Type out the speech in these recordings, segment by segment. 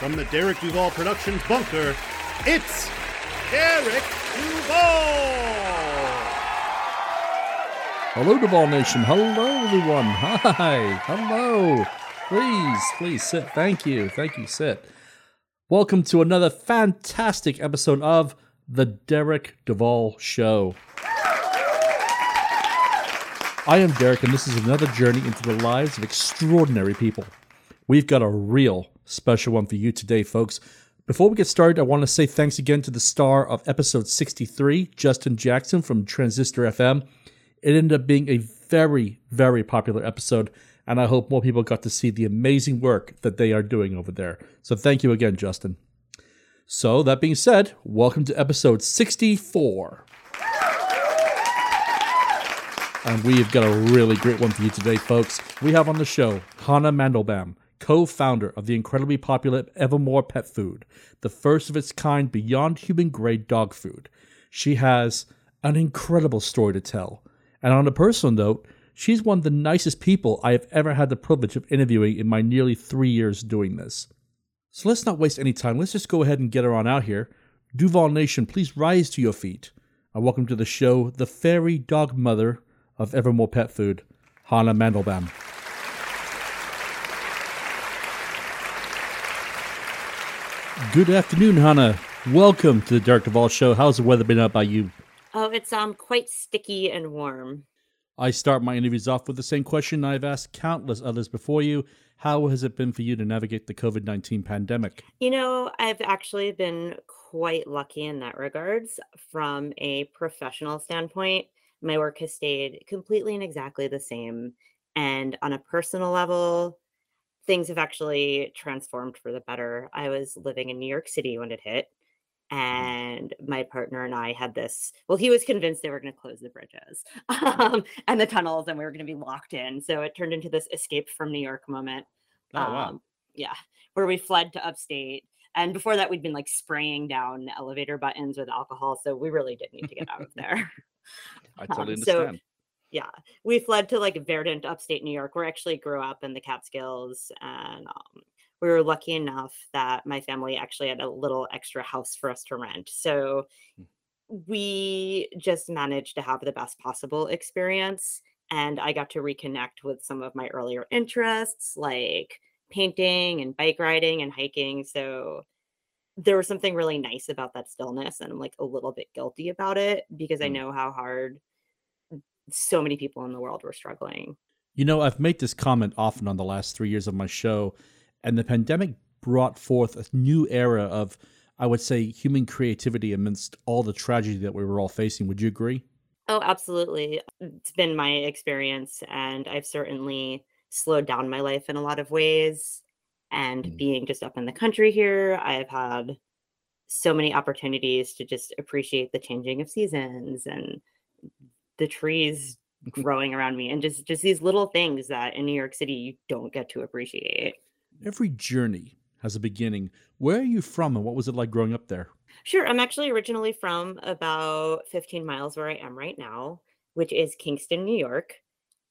from the Derek Duval Productions bunker, it's Derek Duval! Hello, Duval Nation. Hello, everyone. Hi. Hello. Please, please sit. Thank you. Thank you. Sit. Welcome to another fantastic episode of The Derek Duval Show. I am Derek, and this is another journey into the lives of extraordinary people. We've got a real special one for you today, folks. Before we get started, I want to say thanks again to the star of episode 63, Justin Jackson from Transistor FM. It ended up being a very, very popular episode, and I hope more people got to see the amazing work that they are doing over there. So thank you again, Justin. So, that being said, welcome to episode 64. And we've got a really great one for you today, folks. We have on the show Hanna Mandelbaum, co founder of the incredibly popular Evermore Pet Food, the first of its kind beyond human grade dog food. She has an incredible story to tell. And on a personal note, she's one of the nicest people I have ever had the privilege of interviewing in my nearly three years doing this. So let's not waste any time. Let's just go ahead and get her on out here. Duval Nation, please rise to your feet. And welcome to the show, the fairy dog mother of Evermore Pet Food, Hanna Mandelbaum. Good afternoon, Hanna. Welcome to the Derek Duval Show. How's the weather been out by you? Oh, it's um quite sticky and warm. I start my interviews off with the same question I've asked countless others before you. How has it been for you to navigate the COVID 19 pandemic? You know, I've actually been quite lucky in that regards. From a professional standpoint, my work has stayed completely and exactly the same. And on a personal level, things have actually transformed for the better. I was living in New York City when it hit, and my partner and I had this. Well, he was convinced they were going to close the bridges um, and the tunnels, and we were going to be locked in. So it turned into this escape from New York moment. Oh, wow. Um, yeah, where we fled to upstate. And before that, we'd been like spraying down elevator buttons with alcohol. So we really did need to get out of there. I totally Um, so- understand. Yeah we fled to like verdant upstate new york where i actually grew up in the catskills and um, we were lucky enough that my family actually had a little extra house for us to rent so we just managed to have the best possible experience and i got to reconnect with some of my earlier interests like painting and bike riding and hiking so there was something really nice about that stillness and i'm like a little bit guilty about it because i Mm. know how hard so many people in the world were struggling. You know, I've made this comment often on the last three years of my show, and the pandemic brought forth a new era of, I would say, human creativity amidst all the tragedy that we were all facing. Would you agree? Oh, absolutely. It's been my experience, and I've certainly slowed down my life in a lot of ways. And Mm. being just up in the country here, I've had so many opportunities to just appreciate the changing of seasons and the trees growing around me and just just these little things that in New York City you don't get to appreciate. Every journey has a beginning. Where are you from, and what was it like growing up there? Sure. I'm actually originally from about 15 miles where I am right now, which is Kingston, New York.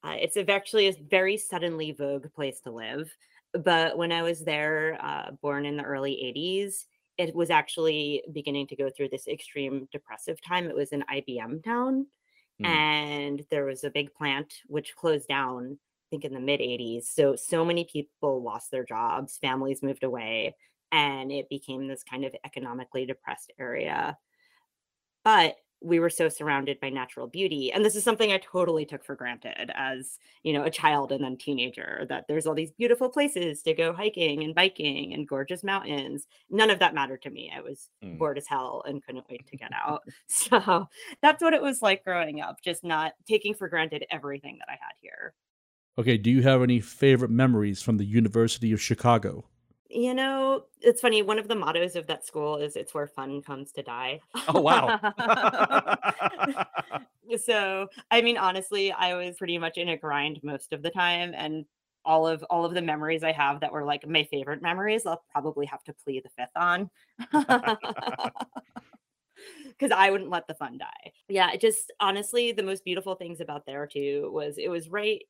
Uh, it's actually a very suddenly vogue place to live. But when I was there, uh, born in the early 80s, it was actually beginning to go through this extreme depressive time. It was an IBM town, Hmm. and there was a big plant which closed down, I think in the mid 80s. So, so many people lost their jobs, families moved away and it became this kind of economically depressed area. But we were so surrounded by natural beauty. And this is something I totally took for granted as, you know, a child and then teenager that there's all these beautiful places to go hiking and biking and gorgeous mountains. None of that mattered to me. I was Mm. bored as hell and couldn't wait to get out. so that's what it was like growing up, just not taking for granted everything that I had here. Okay, do you have any favorite memories from the University of Chicago? You know, it's funny. One of the mottos of that school is "It's where fun comes to die." Oh wow. so, I mean, honestly, I was pretty much in a grind most of the time, and all of all of the memories I have that were like my favorite memories, I'll probably have to plead the fifth on. Because I wouldn't let the fun die. Yeah, it just honestly, the most beautiful things about there too was it was right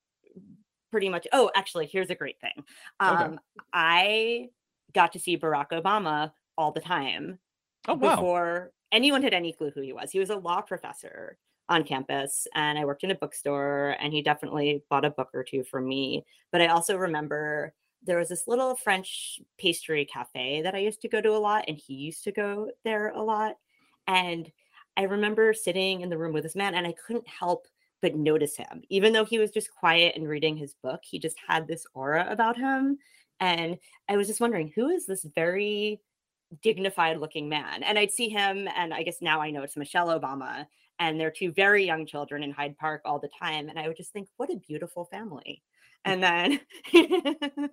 pretty much. Oh, actually, here's a great thing. Okay. Um, I got to see Barack Obama all the time Oh wow. before anyone had any clue who he was. He was a law professor on campus, and I worked in a bookstore, and he definitely bought a book or two for me. But I also remember there was this little French pastry cafe that I used to go to a lot, and he used to go there a lot. And I remember sitting in the room with this man, and I couldn't help but notice him. Even though he was just quiet and reading his book, he just had this aura about him. And I was just wondering, who is this very dignified looking man? And I'd see him, and I guess now I know it's Michelle Obama and their two very young children in Hyde Park all the time. And I would just think, what a beautiful family. And then,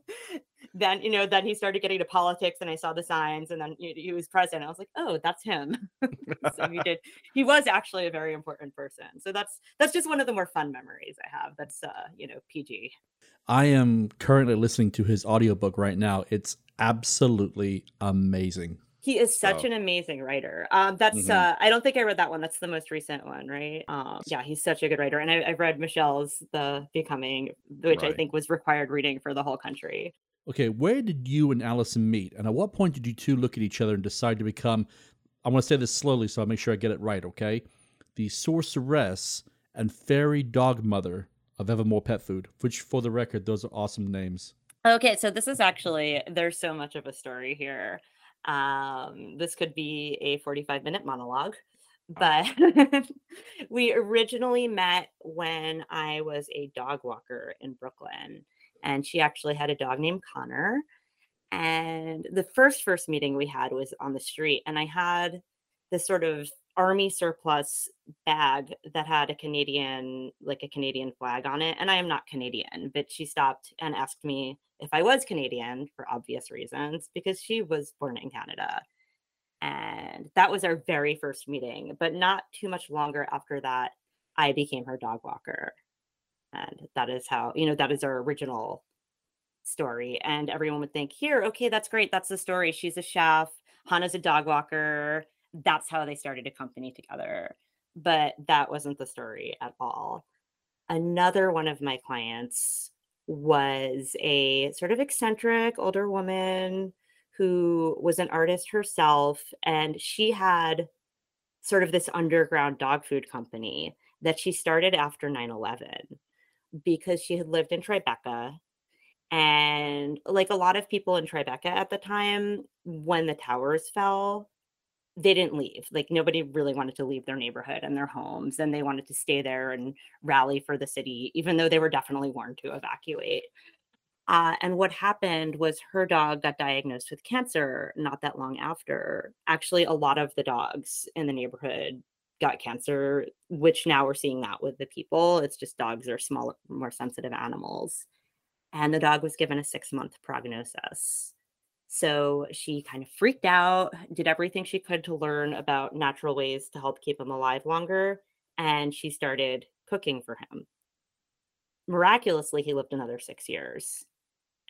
then you know, then he started getting to politics, and I saw the signs, and then he, was president. I was like, oh, that's him. so he did. He was actually a very important person. So that's that's just one of the more fun memories I have. That's uh, you know, PG. I am currently listening to his audiobook right now. It's absolutely amazing. He is such an amazing writer. Um, that's Mhm. uh, I don't think I read that one. That's the most recent one, right? Um, yeah, he's such a good writer, and I, I've read Michelle's The Becoming, which I think was required reading for the whole country. Okay, where did you and Allison meet? And at what point did you two look at each other and decide to become, I'm going to say this slowly so I make sure I get it right, okay? The sorceress and fairy dog mother of Evermore Pet Food, which for the record, those are awesome names. Okay, so this is actually there's so much of a story here. Um, this could be a 45 minute monologue, but we originally met when I was a dog walker in Brooklyn, and she actually had a dog named Connor. And the first first meeting we had was on the street, and I had this sort of army surplus bag that had a Canadian, like a Canadian flag on it. And I am not Canadian, but she stopped and asked me if I was Canadian for obvious reasons because she was born in Canada. And that was our very first meeting. But not too much longer after that, I became her dog walker. And that is how, you know, that is our original story. And everyone would think, here, okay, that's great. That's the story. She's a chef. Hanna's a dog walker. That's how they started a company together. But that wasn't the story at all. Another one of my clients was a sort of eccentric older woman who was an artist herself. And she had sort of this underground dog food company that she started after 9 11 because she had lived in Tribeca. And like a lot of people in Tribeca at the time, when the towers fell, they didn't leave. Like nobody really wanted to leave their neighborhood and their homes, and they wanted to stay there and rally for the city, even though they were definitely warned to evacuate. Uh, and what happened was her dog got diagnosed with cancer not that long after. Actually, a lot of the dogs in the neighborhood got cancer, which now we're seeing that with the people. It's just dogs are smaller, more sensitive animals. And the dog was given a six month prognosis. So she kind of freaked out, did everything she could to learn about natural ways to help keep him alive longer. And she started cooking for him. Miraculously, he lived another six years.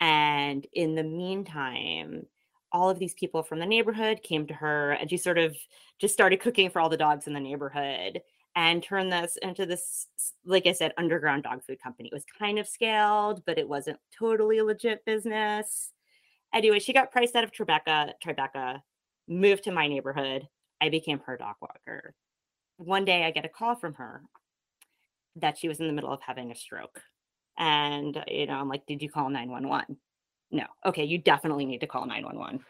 And in the meantime, all of these people from the neighborhood came to her and she sort of just started cooking for all the dogs in the neighborhood and turned this into this, like I said, underground dog food company. It was kind of scaled, but it wasn't totally a legit business. Anyway, she got priced out of Tribeca, Tribeca, moved to my neighborhood. I became her dog walker. One day I get a call from her that she was in the middle of having a stroke. And, you know, I'm like, did you call 911? No. Okay, you definitely need to call 911.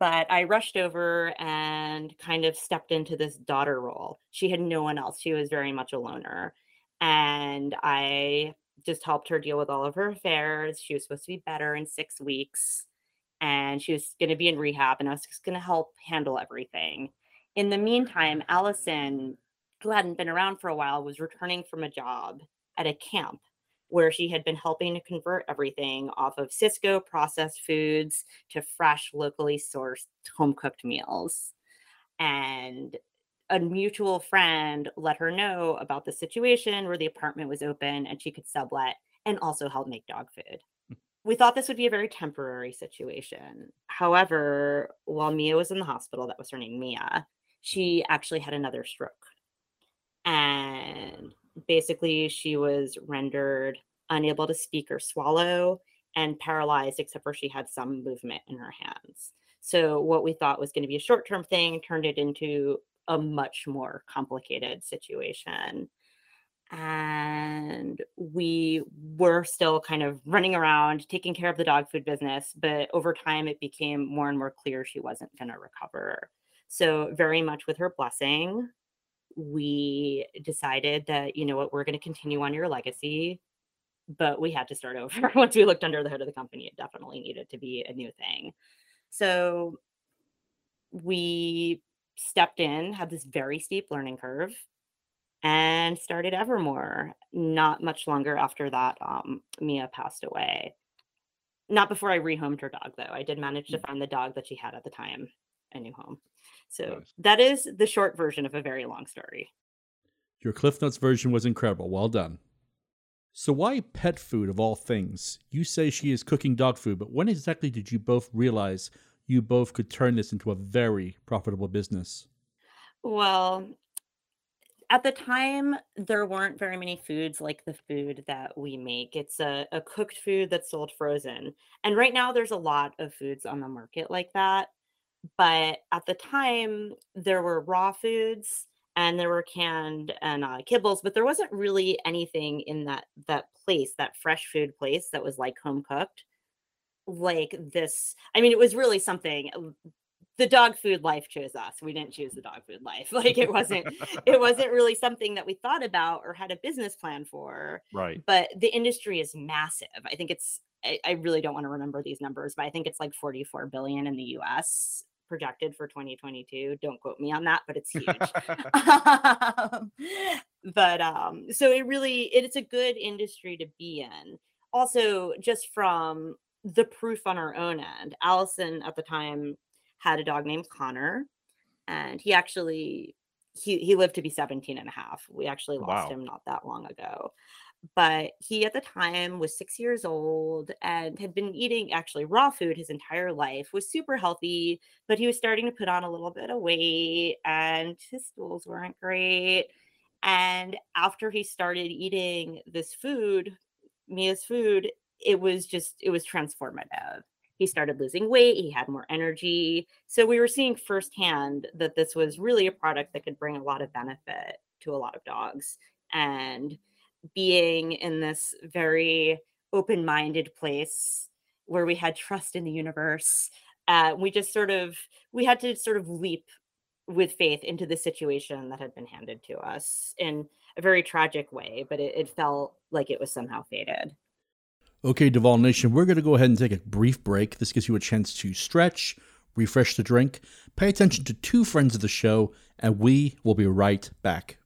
But I rushed over and kind of stepped into this daughter role. She had no one else. She was very much a loner. And I just helped her deal with all of her affairs. She was supposed to be better in six weeks. And she was going to be in rehab, and I was just going to help handle everything. In the meantime, Allison, who hadn't been around for a while, was returning from a job at a camp where she had been helping to convert everything off of Sysco processed foods to fresh, locally sourced, home cooked meals. And a mutual friend let her know about the situation where the apartment was open and she could sublet and also help make dog food. We thought this would be a very temporary situation. However, while Mia was in the hospital, that was her name, Mia, she actually had another stroke. And basically, she was rendered unable to speak or swallow and paralyzed, except for she had some movement in her hands. So, what we thought was going to be a short term thing turned it into a much more complicated situation. And we were still kind of running around taking care of the dog food business, but over time it became more and more clear she wasn't going to recover. So, very much with her blessing, we decided that, you know what, we're going to continue on your legacy, but we had to start over. Once we looked under the hood of the company, it definitely needed to be a new thing. So, we stepped in, had this very steep learning curve, and started Evermore. Not much longer after that, um, Mia passed away. Not before I rehomed her dog, though. I did manage to mm. find the dog that she had at the time a new home. So nice. that is the short version of a very long story. Your Cliff Notes version was incredible. Well done. So, why pet food of all things? You say she is cooking dog food, but when exactly did you both realize you both could turn this into a very profitable business? Well, at the time, there weren't very many foods like the food that we make. It's a, a cooked food that's sold frozen. And right now, there's a lot of foods on the market like that. But at the time, there were raw foods and there were canned and uh, kibbles, but there wasn't really anything in that that place, that fresh food place that was like home cooked like this i mean it was really something uh, the dog food life chose us. We didn't choose the dog food life. Like it wasn't it wasn't really something that we thought about or had a business plan for right. but the industry is massive. I think it's I, I really don't want to remember these numbers but i think it's like 44 billion in the us projected for 2022 don't quote me on that but it's huge. Um, but um so it really it's a good industry to be in. Also just from the proof on our own end. Allison at the time had a dog named Connor, and he actually he he lived to be 17 and a half. We actually lost wow. him not that long ago. But he at the time was six years old and had been eating actually raw food his entire life, was super healthy, but he was starting to put on a little bit of weight and his stools weren't great. And after he started eating this food, Mia's food, it was just it was transformative he started losing weight he had more energy. So we were seeing firsthand that this was really a product that could bring a lot of benefit to a lot of dogs. And being in this very open-minded place where we had trust in the universe uh, we just sort of we had to sort of leap with faith into the situation that had been handed to us in a very tragic way but it, it felt like it was somehow fated Okay, Duval Nation, we're going to go ahead and take a brief break. This gives you a chance to stretch, refresh the drink, pay attention to two friends of the show, and we will be right back.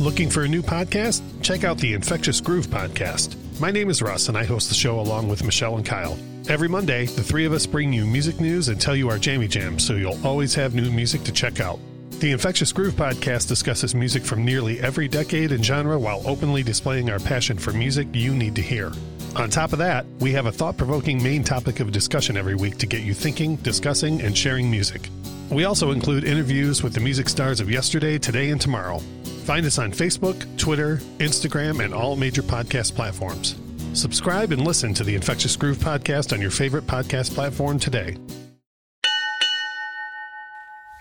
Looking for a new podcast? Check out the Infectious Groove podcast. My name is Russ, and I host the show along with Michelle and Kyle. Every Monday, the three of us bring you music news and tell you our jammy jams so you'll always have new music to check out. The Infectious Groove podcast discusses music from nearly every decade and genre while openly displaying our passion for music you need to hear. On top of that, we have a thought provoking main topic of discussion every week to get you thinking, discussing, and sharing music. We also include interviews with the music stars of yesterday, today, and tomorrow. Find us on Facebook, Twitter, Instagram, and all major podcast platforms. Subscribe and listen to the Infectious Groove podcast on your favorite podcast platform today.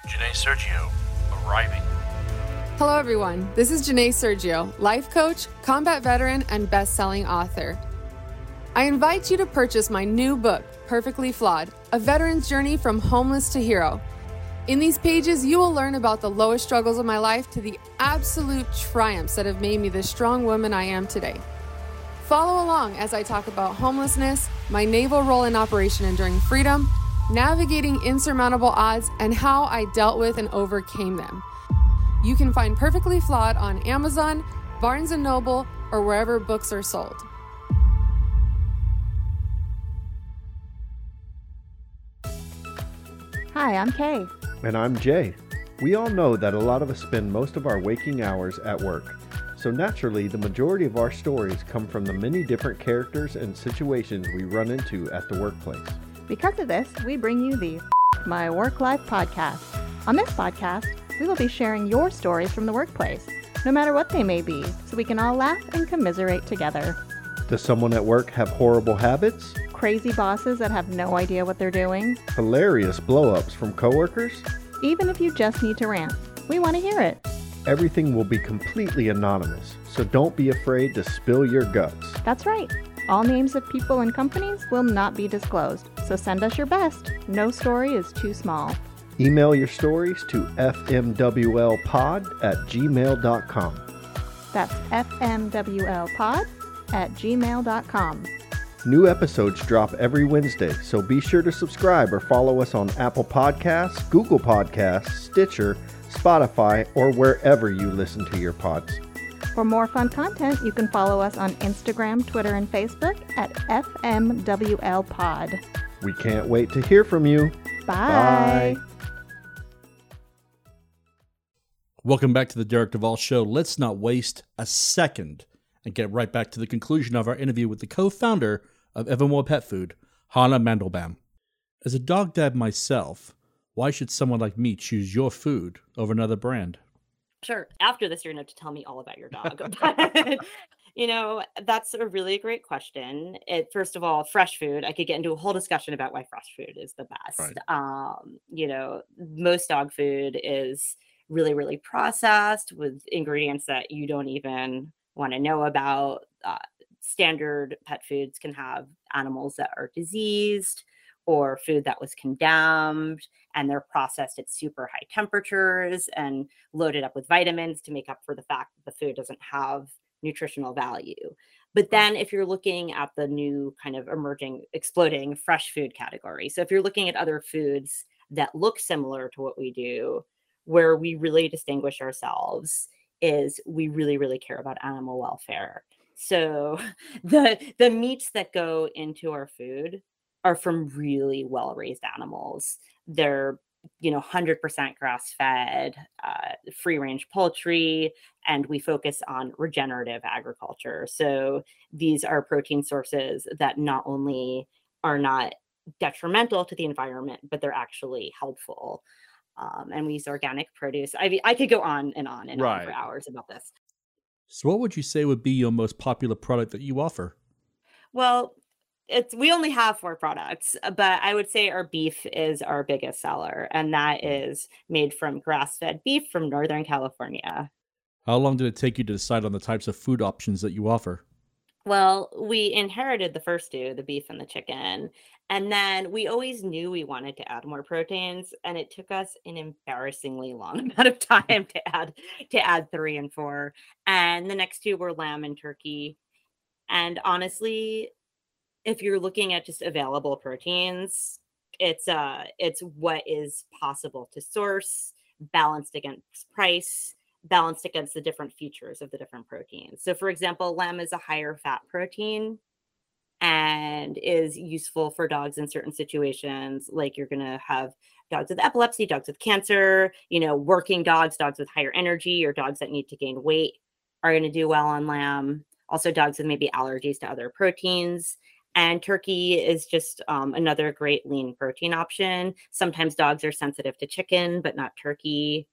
Janae Sergio, arriving. Hello, everyone. This is Janae Sergio, life coach, combat veteran, and best selling author. I invite you to purchase my new book, Perfectly Flawed A Veteran's Journey from Homeless to Hero. In these pages, you will learn about the lowest struggles of my life to the absolute triumphs that have made me the strong woman I am today. Follow along as I talk about homelessness, my naval role in Operation Enduring Freedom, navigating insurmountable odds, and how I dealt with and overcame them. You can find Perfectly Flawed on Amazon, Barnes & Noble, or wherever books are sold. Hi, I'm Kay. And I'm Jay. We all know that a lot of us spend most of our waking hours at work. So naturally, the majority of our stories come from the many different characters and situations we run into at the workplace. Because of this, we bring you the My Work Life podcast. On this podcast, we will be sharing your stories from the workplace, no matter what they may be, so we can all laugh and commiserate together. Does someone at work have horrible habits? Crazy bosses that have no idea what they're doing? Hilarious blow ups from coworkers? Even if you just need to rant, we want to hear it. Everything will be completely anonymous, so don't be afraid to spill your guts. That's right. All names of people and companies will not be disclosed, so send us your best. No story is too small. Email your stories to fmwlpod at gmail.com. That's fmwlpod at gmail.com. New episodes drop every Wednesday, so be sure to subscribe or follow us on Apple Podcasts, Google Podcasts, Stitcher, Spotify, or wherever you listen to your pods. For more fun content, you can follow us on Instagram, Twitter, and Facebook at FMWLPod. We can't wait to hear from you. Bye. Bye. Welcome back to the Derek Duval Show. Let's not waste a second and get right back to the conclusion of our interview with the co founder of Evermore Pet Food, Hanna Mandelbaum. As a dog dad myself, why should someone like me choose your food over another brand? Sure. After this, you're going to have to tell me all about your dog. But, you know, that's a really great question. It first of all, fresh food. I could get into a whole discussion about why fresh food is the best. Right. Um, you know, most dog food is really, really processed with ingredients that you don't even want to know about. Uh, standard pet foods can have animals that are diseased or food that was condemned and they're processed at super high temperatures and loaded up with vitamins to make up for the fact that the food doesn't have nutritional value. But then if you're looking at the new kind of emerging, exploding fresh food category, so if you're looking at other foods that look similar to what we do, where we really distinguish ourselves is we really, really care about animal welfare. So the the meats that go into our food are from really well raised animals. They're you know 100% grass fed uh, free range poultry and we focus on regenerative agriculture so these are protein sources that not only are not detrimental to the environment but they're actually helpful um, and we use organic produce I, mean, I could go on and on and on for hours about this So, what would you say would be your most popular product that you offer? Well, it's we only have four products, uh, but I would say our beef is our biggest seller, and that is made from grass-fed beef from Northern California. How long did it take you to decide on the types of food options that you offer? Well, we inherited the first two, the beef and the chicken, and then we always knew we wanted to add more proteins, and it took us an embarrassingly long amount of time to add to add three and four. And the next two were lamb and turkey. And honestly, if you're looking at just available proteins, it's uh it's what is possible to source, balanced against price, balanced against the different features of the different proteins. So for example, lamb is a higher fat protein and is useful for dogs in certain situations like you're going to have dogs with epilepsy, dogs with cancer, you know, working dogs, dogs with higher energy or dogs that need to gain weight are going to do well on lamb. Also dogs with maybe allergies to other proteins. And turkey is just um, another great lean protein option. Sometimes dogs are sensitive to chicken, but not turkey.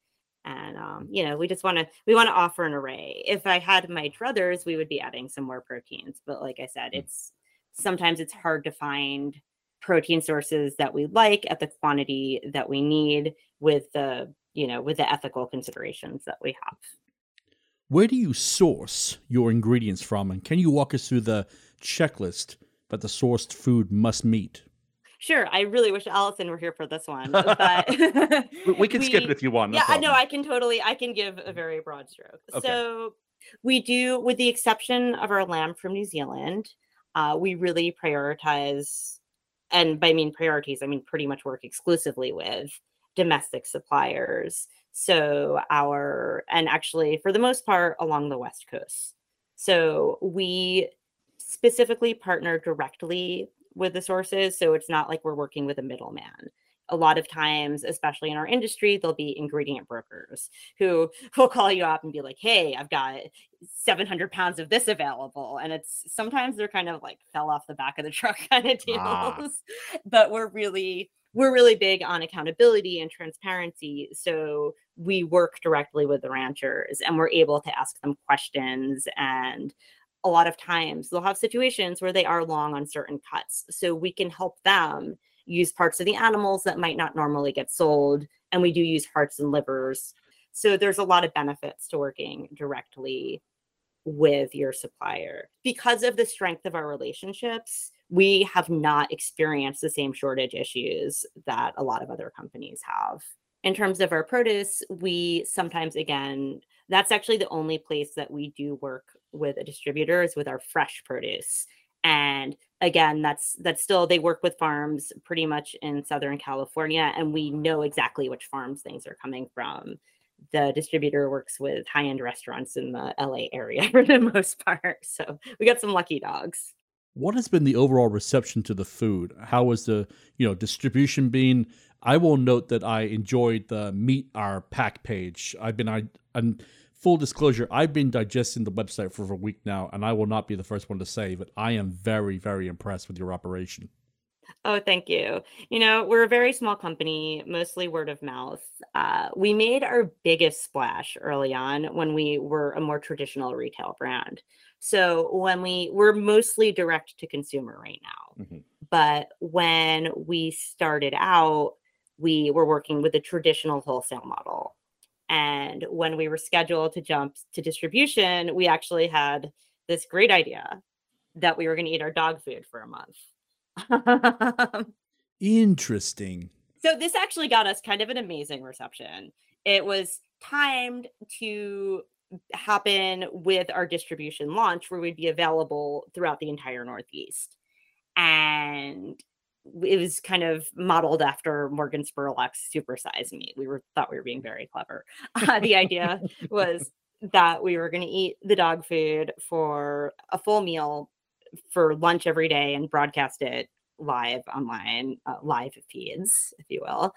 And um, you know, we just want to we want to offer an array. If I had my druthers, we would be adding some more proteins. But like I said, it's sometimes it's hard to find protein sources that we like at the quantity that we need with the you know with the ethical considerations that we have. Where do you source your ingredients from? And can you walk us through the checklist that the sourced food must meet? Sure, I really wish Allison were here for this one, but We, we can skip it if you want. no yeah, I know. I can totally I can give a very broad stroke. Okay. So we do, with the exception of our lamb from New Zealand, uh, we really prioritize, and by mean priorities, I mean pretty much work exclusively with domestic suppliers. So our and actually for the most part along the west coast. So we specifically partner directly with the sources. So it's not like we're working with a middleman. A lot of times, especially in our industry, there'll be ingredient brokers who will call you up and be like, Hey, I've got 700 pounds of this available. And it's sometimes they're kind of like fell off the back of the truck kind of deals. Ah. But we're really, we're really big on accountability and transparency. So we work directly with the ranchers and we're able to ask them questions. And a lot of times they'll have situations where they are long on certain cuts. So we can help them use parts of the animals that might not normally get sold. And we do use hearts and livers. So there's a lot of benefits to working directly with your supplier. Because of the strength of our relationships, we have not experienced the same shortage issues that a lot of other companies have. In terms of our produce, we sometimes, again, that's actually the only place that we do work with a distributor is with our fresh produce and again that's that's still they work with farms pretty much in southern california and we know exactly which farms things are coming from. The distributor works with high-end restaurants in the la area for the most part so we got some lucky dogs. What has been the overall reception to the food? How was the you know distribution being? I will note that i enjoyed the meet our pack page. I've been i and full disclosure, I've been digesting the website for a week now, and I will not be the first one to say, but I am very, very impressed with your operation. Oh, thank you. You know, we're a very small company, mostly word of mouth. Uh, we made our biggest splash early on when we were a more traditional retail brand. So when we we're mostly direct to consumer right now, mm-hmm. but when we started out, we were working with a traditional wholesale model. And when we were scheduled to jump to distribution, we actually had this great idea that we were going to eat our dog food for a month. Interesting. So this actually got us kind of an amazing reception. It was timed to happen with our distribution launch where we'd be available throughout the entire Northeast. And it was kind of modeled after Morgan Spurlock's Super Size Me. We were thought we were being very clever. Uh, the idea was that we were going to eat the dog food for a full meal for lunch every day and broadcast it live online, uh, live feeds, if you will.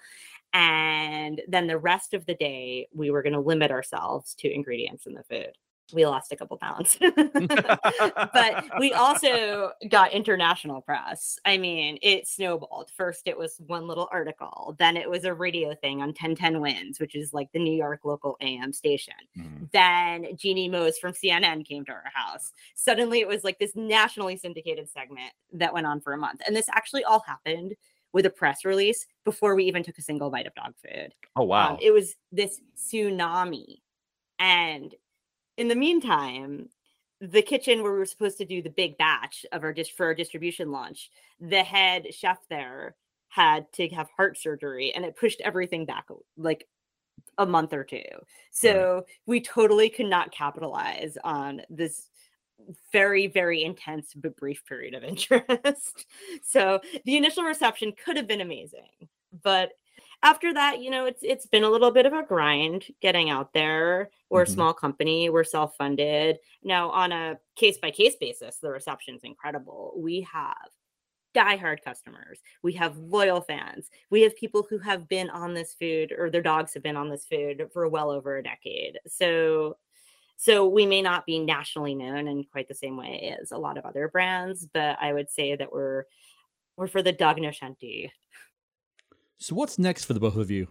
And then the rest of the day, we were going to limit ourselves to ingredients in the food we lost a couple pounds. but we also got international press. I mean, it snowballed. First, it was one little article, then it was a radio thing on 1010 Wins, which is like the New York local AM station. Mm. Then Jeanne Moos from CNN came to our house. Suddenly, it was like this nationally syndicated segment that went on for a month. And this actually all happened with a press release before we even took a single bite of dog food. Oh, wow. Um, it was this tsunami. And in the meantime, the kitchen where we were supposed to do the big batch of our dish for our distribution launch, the head chef there had to have heart surgery and it pushed everything back like a month or two. So right. we totally could not capitalize on this very very intense but brief period of interest. so the initial reception could have been amazing, but after that, you know, it's it's been a little bit of a grind getting out there. We're mm-hmm. a small company, we're self-funded. Now, on a case-by-case basis, the reception's incredible. We have diehard customers. We have loyal fans. We have people who have been on this food or their dogs have been on this food for well over a decade. So so we may not be nationally known in quite the same way as a lot of other brands, but I would say that we're we're for the dog no shanty. So, what's next for the both of you?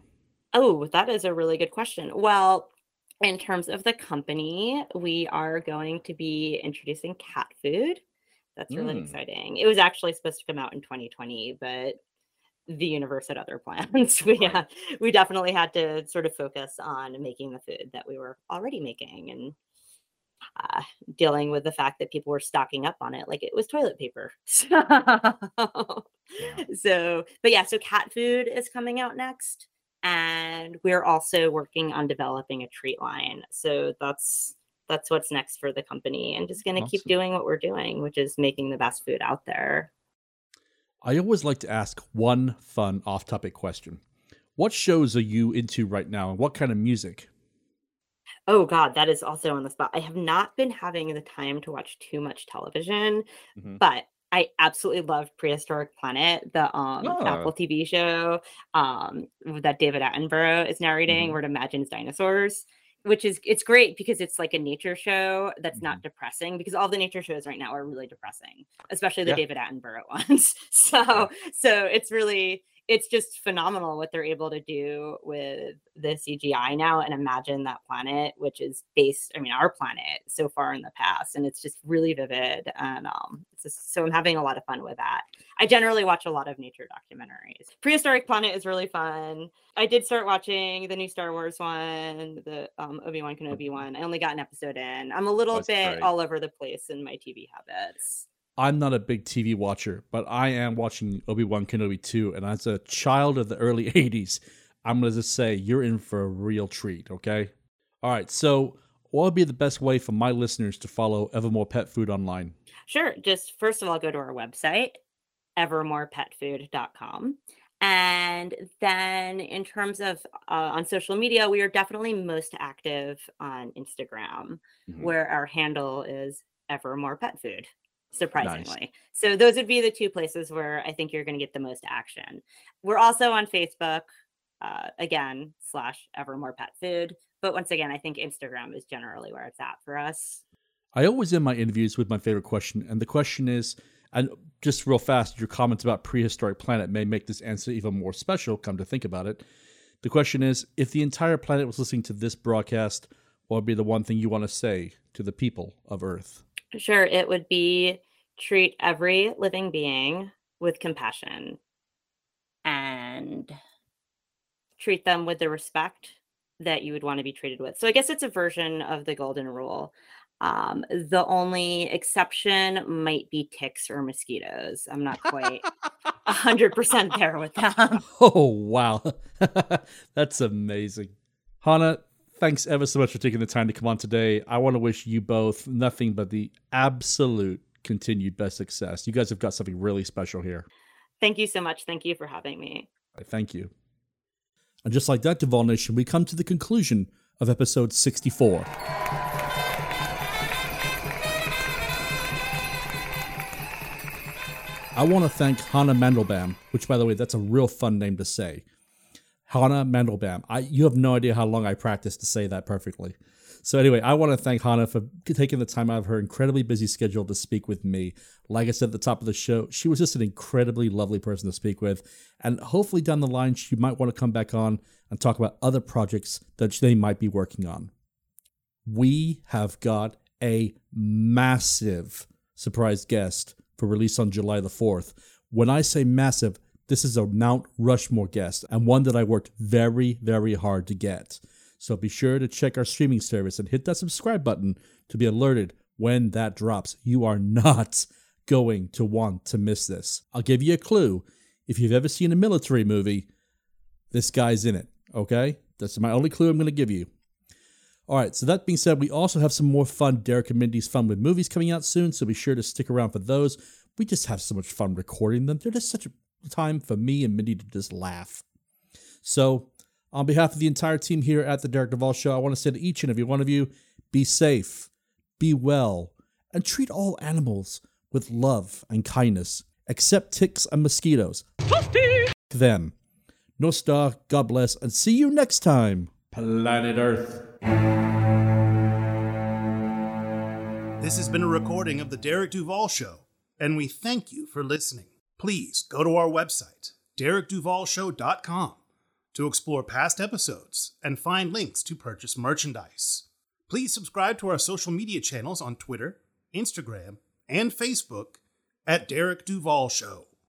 Oh, that is a really good question. Well, in terms of the company, we are going to be introducing cat food. That's really mm. exciting. It was actually supposed to come out in 2020, but the universe had other plans. we right. we definitely had to sort of focus on making the food that we were already making and uh, dealing with the fact that people were stocking up on it like it was toilet paper. So, yeah. so, but yeah, so cat food is coming out next. And we're also working on developing a treat line. So that's that's what's next for the company and just going to awesome. keep doing what we're doing, which is making the best food out there. I always like to ask one fun off topic question. What shows are you into right now and what kind of music? Oh god, that is also on the spot. I have not been having the time to watch too much television, Mhm. but I absolutely loved Prehistoric Planet, the um Oh. Apple TV show um that David Attenborough is narrating, Mhm. where it imagines dinosaurs, which is it's great because it's like a nature show that's not depressing because all the nature shows right now are really depressing, especially the Yeah. David Attenborough ones. So so it's really it's just phenomenal what they're able to do with the CGI now and imagine that planet, which is based, I mean, our planet so far in the past. And it's just really vivid. And um, it's just, so I'm having a lot of fun with that. I generally watch a lot of nature documentaries. Prehistoric Planet is really fun. I did start watching the new Star Wars one, the um, Obi Wan Kenobi one. I only got an episode in. I'm a little That's bit great. all over the place in my TV habits. I'm not a big TV watcher, but I am watching Obi Wan Kenobi 2. And as a child of the early 80s, I'm going to just say you're in for a real treat, okay? All right, so what would be the best way for my listeners to follow Evermore Pet Food online? Sure. Just first of all, go to our website, evermorepetfood.com. And then, in terms of uh, on social media, we are definitely most active on Instagram, Mhm. where our handle is Evermore Pet Food, surprisingly. So, those would be the two places where I think you're going to get the most action. We're also on Facebook, uh, again, slash Evermore Pet Food. But once again, I think Instagram is generally where it's at for us. I always end my interviews with my favorite question, and the question is, and just real fast, your comments about prehistoric planet may make this answer even more special. Come to think about it, the question is, if the entire planet was listening to this broadcast, what would be the one thing you want to say to the people of Earth? Sure, it would be treat every living being with compassion and treat them with the respect that you would want to be treated with. So I guess it's a version of the golden rule. Um, the only exception might be ticks or mosquitoes. I'm not quite 100% there with them. Oh wow, that's amazing, Hanna. Thanks ever so much for taking the time to come on today. I want to wish you both nothing but the absolute continued best success. You guys have got something really special here. Thank you so much. Thank you for having me. Thank you. And just like that, Duval Nation, we come to the conclusion of episode 64. I want to thank Hanna Mandelbaum, which, by the way, that's a real fun name to say. Hanna Mandelbaum. I, you have no idea how long I practiced to say that perfectly. So, anyway, I want to thank Hanna for taking the time out of her incredibly busy schedule to speak with me. Like I said at the top of the show, she was just an incredibly lovely person to speak with. And hopefully, down the line, she might want to come back on and talk about other projects that they might be working on. We have got a massive surprise guest for release on July the 4th. When I say massive, this is a Mount Rushmore guest and one that I worked very, very hard to get. So be sure to check our streaming service and hit that subscribe button to be alerted when that drops. You are not going to want to miss this. I'll give you a clue. If you've ever seen a military movie, this guy's in it, okay? That's my only clue I'm going to give you. All right, so that being said, we also have some more fun Derek and Mindy's Fun with Movies coming out soon, so be sure to stick around for those. We just have so much fun recording them. They're just such a time for me and Mindy to just laugh. So, on behalf of the entire team here at the Derek Duval Show, I want to say to each and every one of you be safe, be well, and treat all animals with love and kindness, except ticks and mosquitoes. Them. Nostar, God bless, and see you next time, Planet Earth. This has been a recording of The Derek Duval Show, and we thank you for listening. Please go to our website, derekduvalshow.com, to explore past episodes and find links to purchase merchandise. Please subscribe to our social media channels on Twitter, Instagram, and Facebook at Derek Duval Show.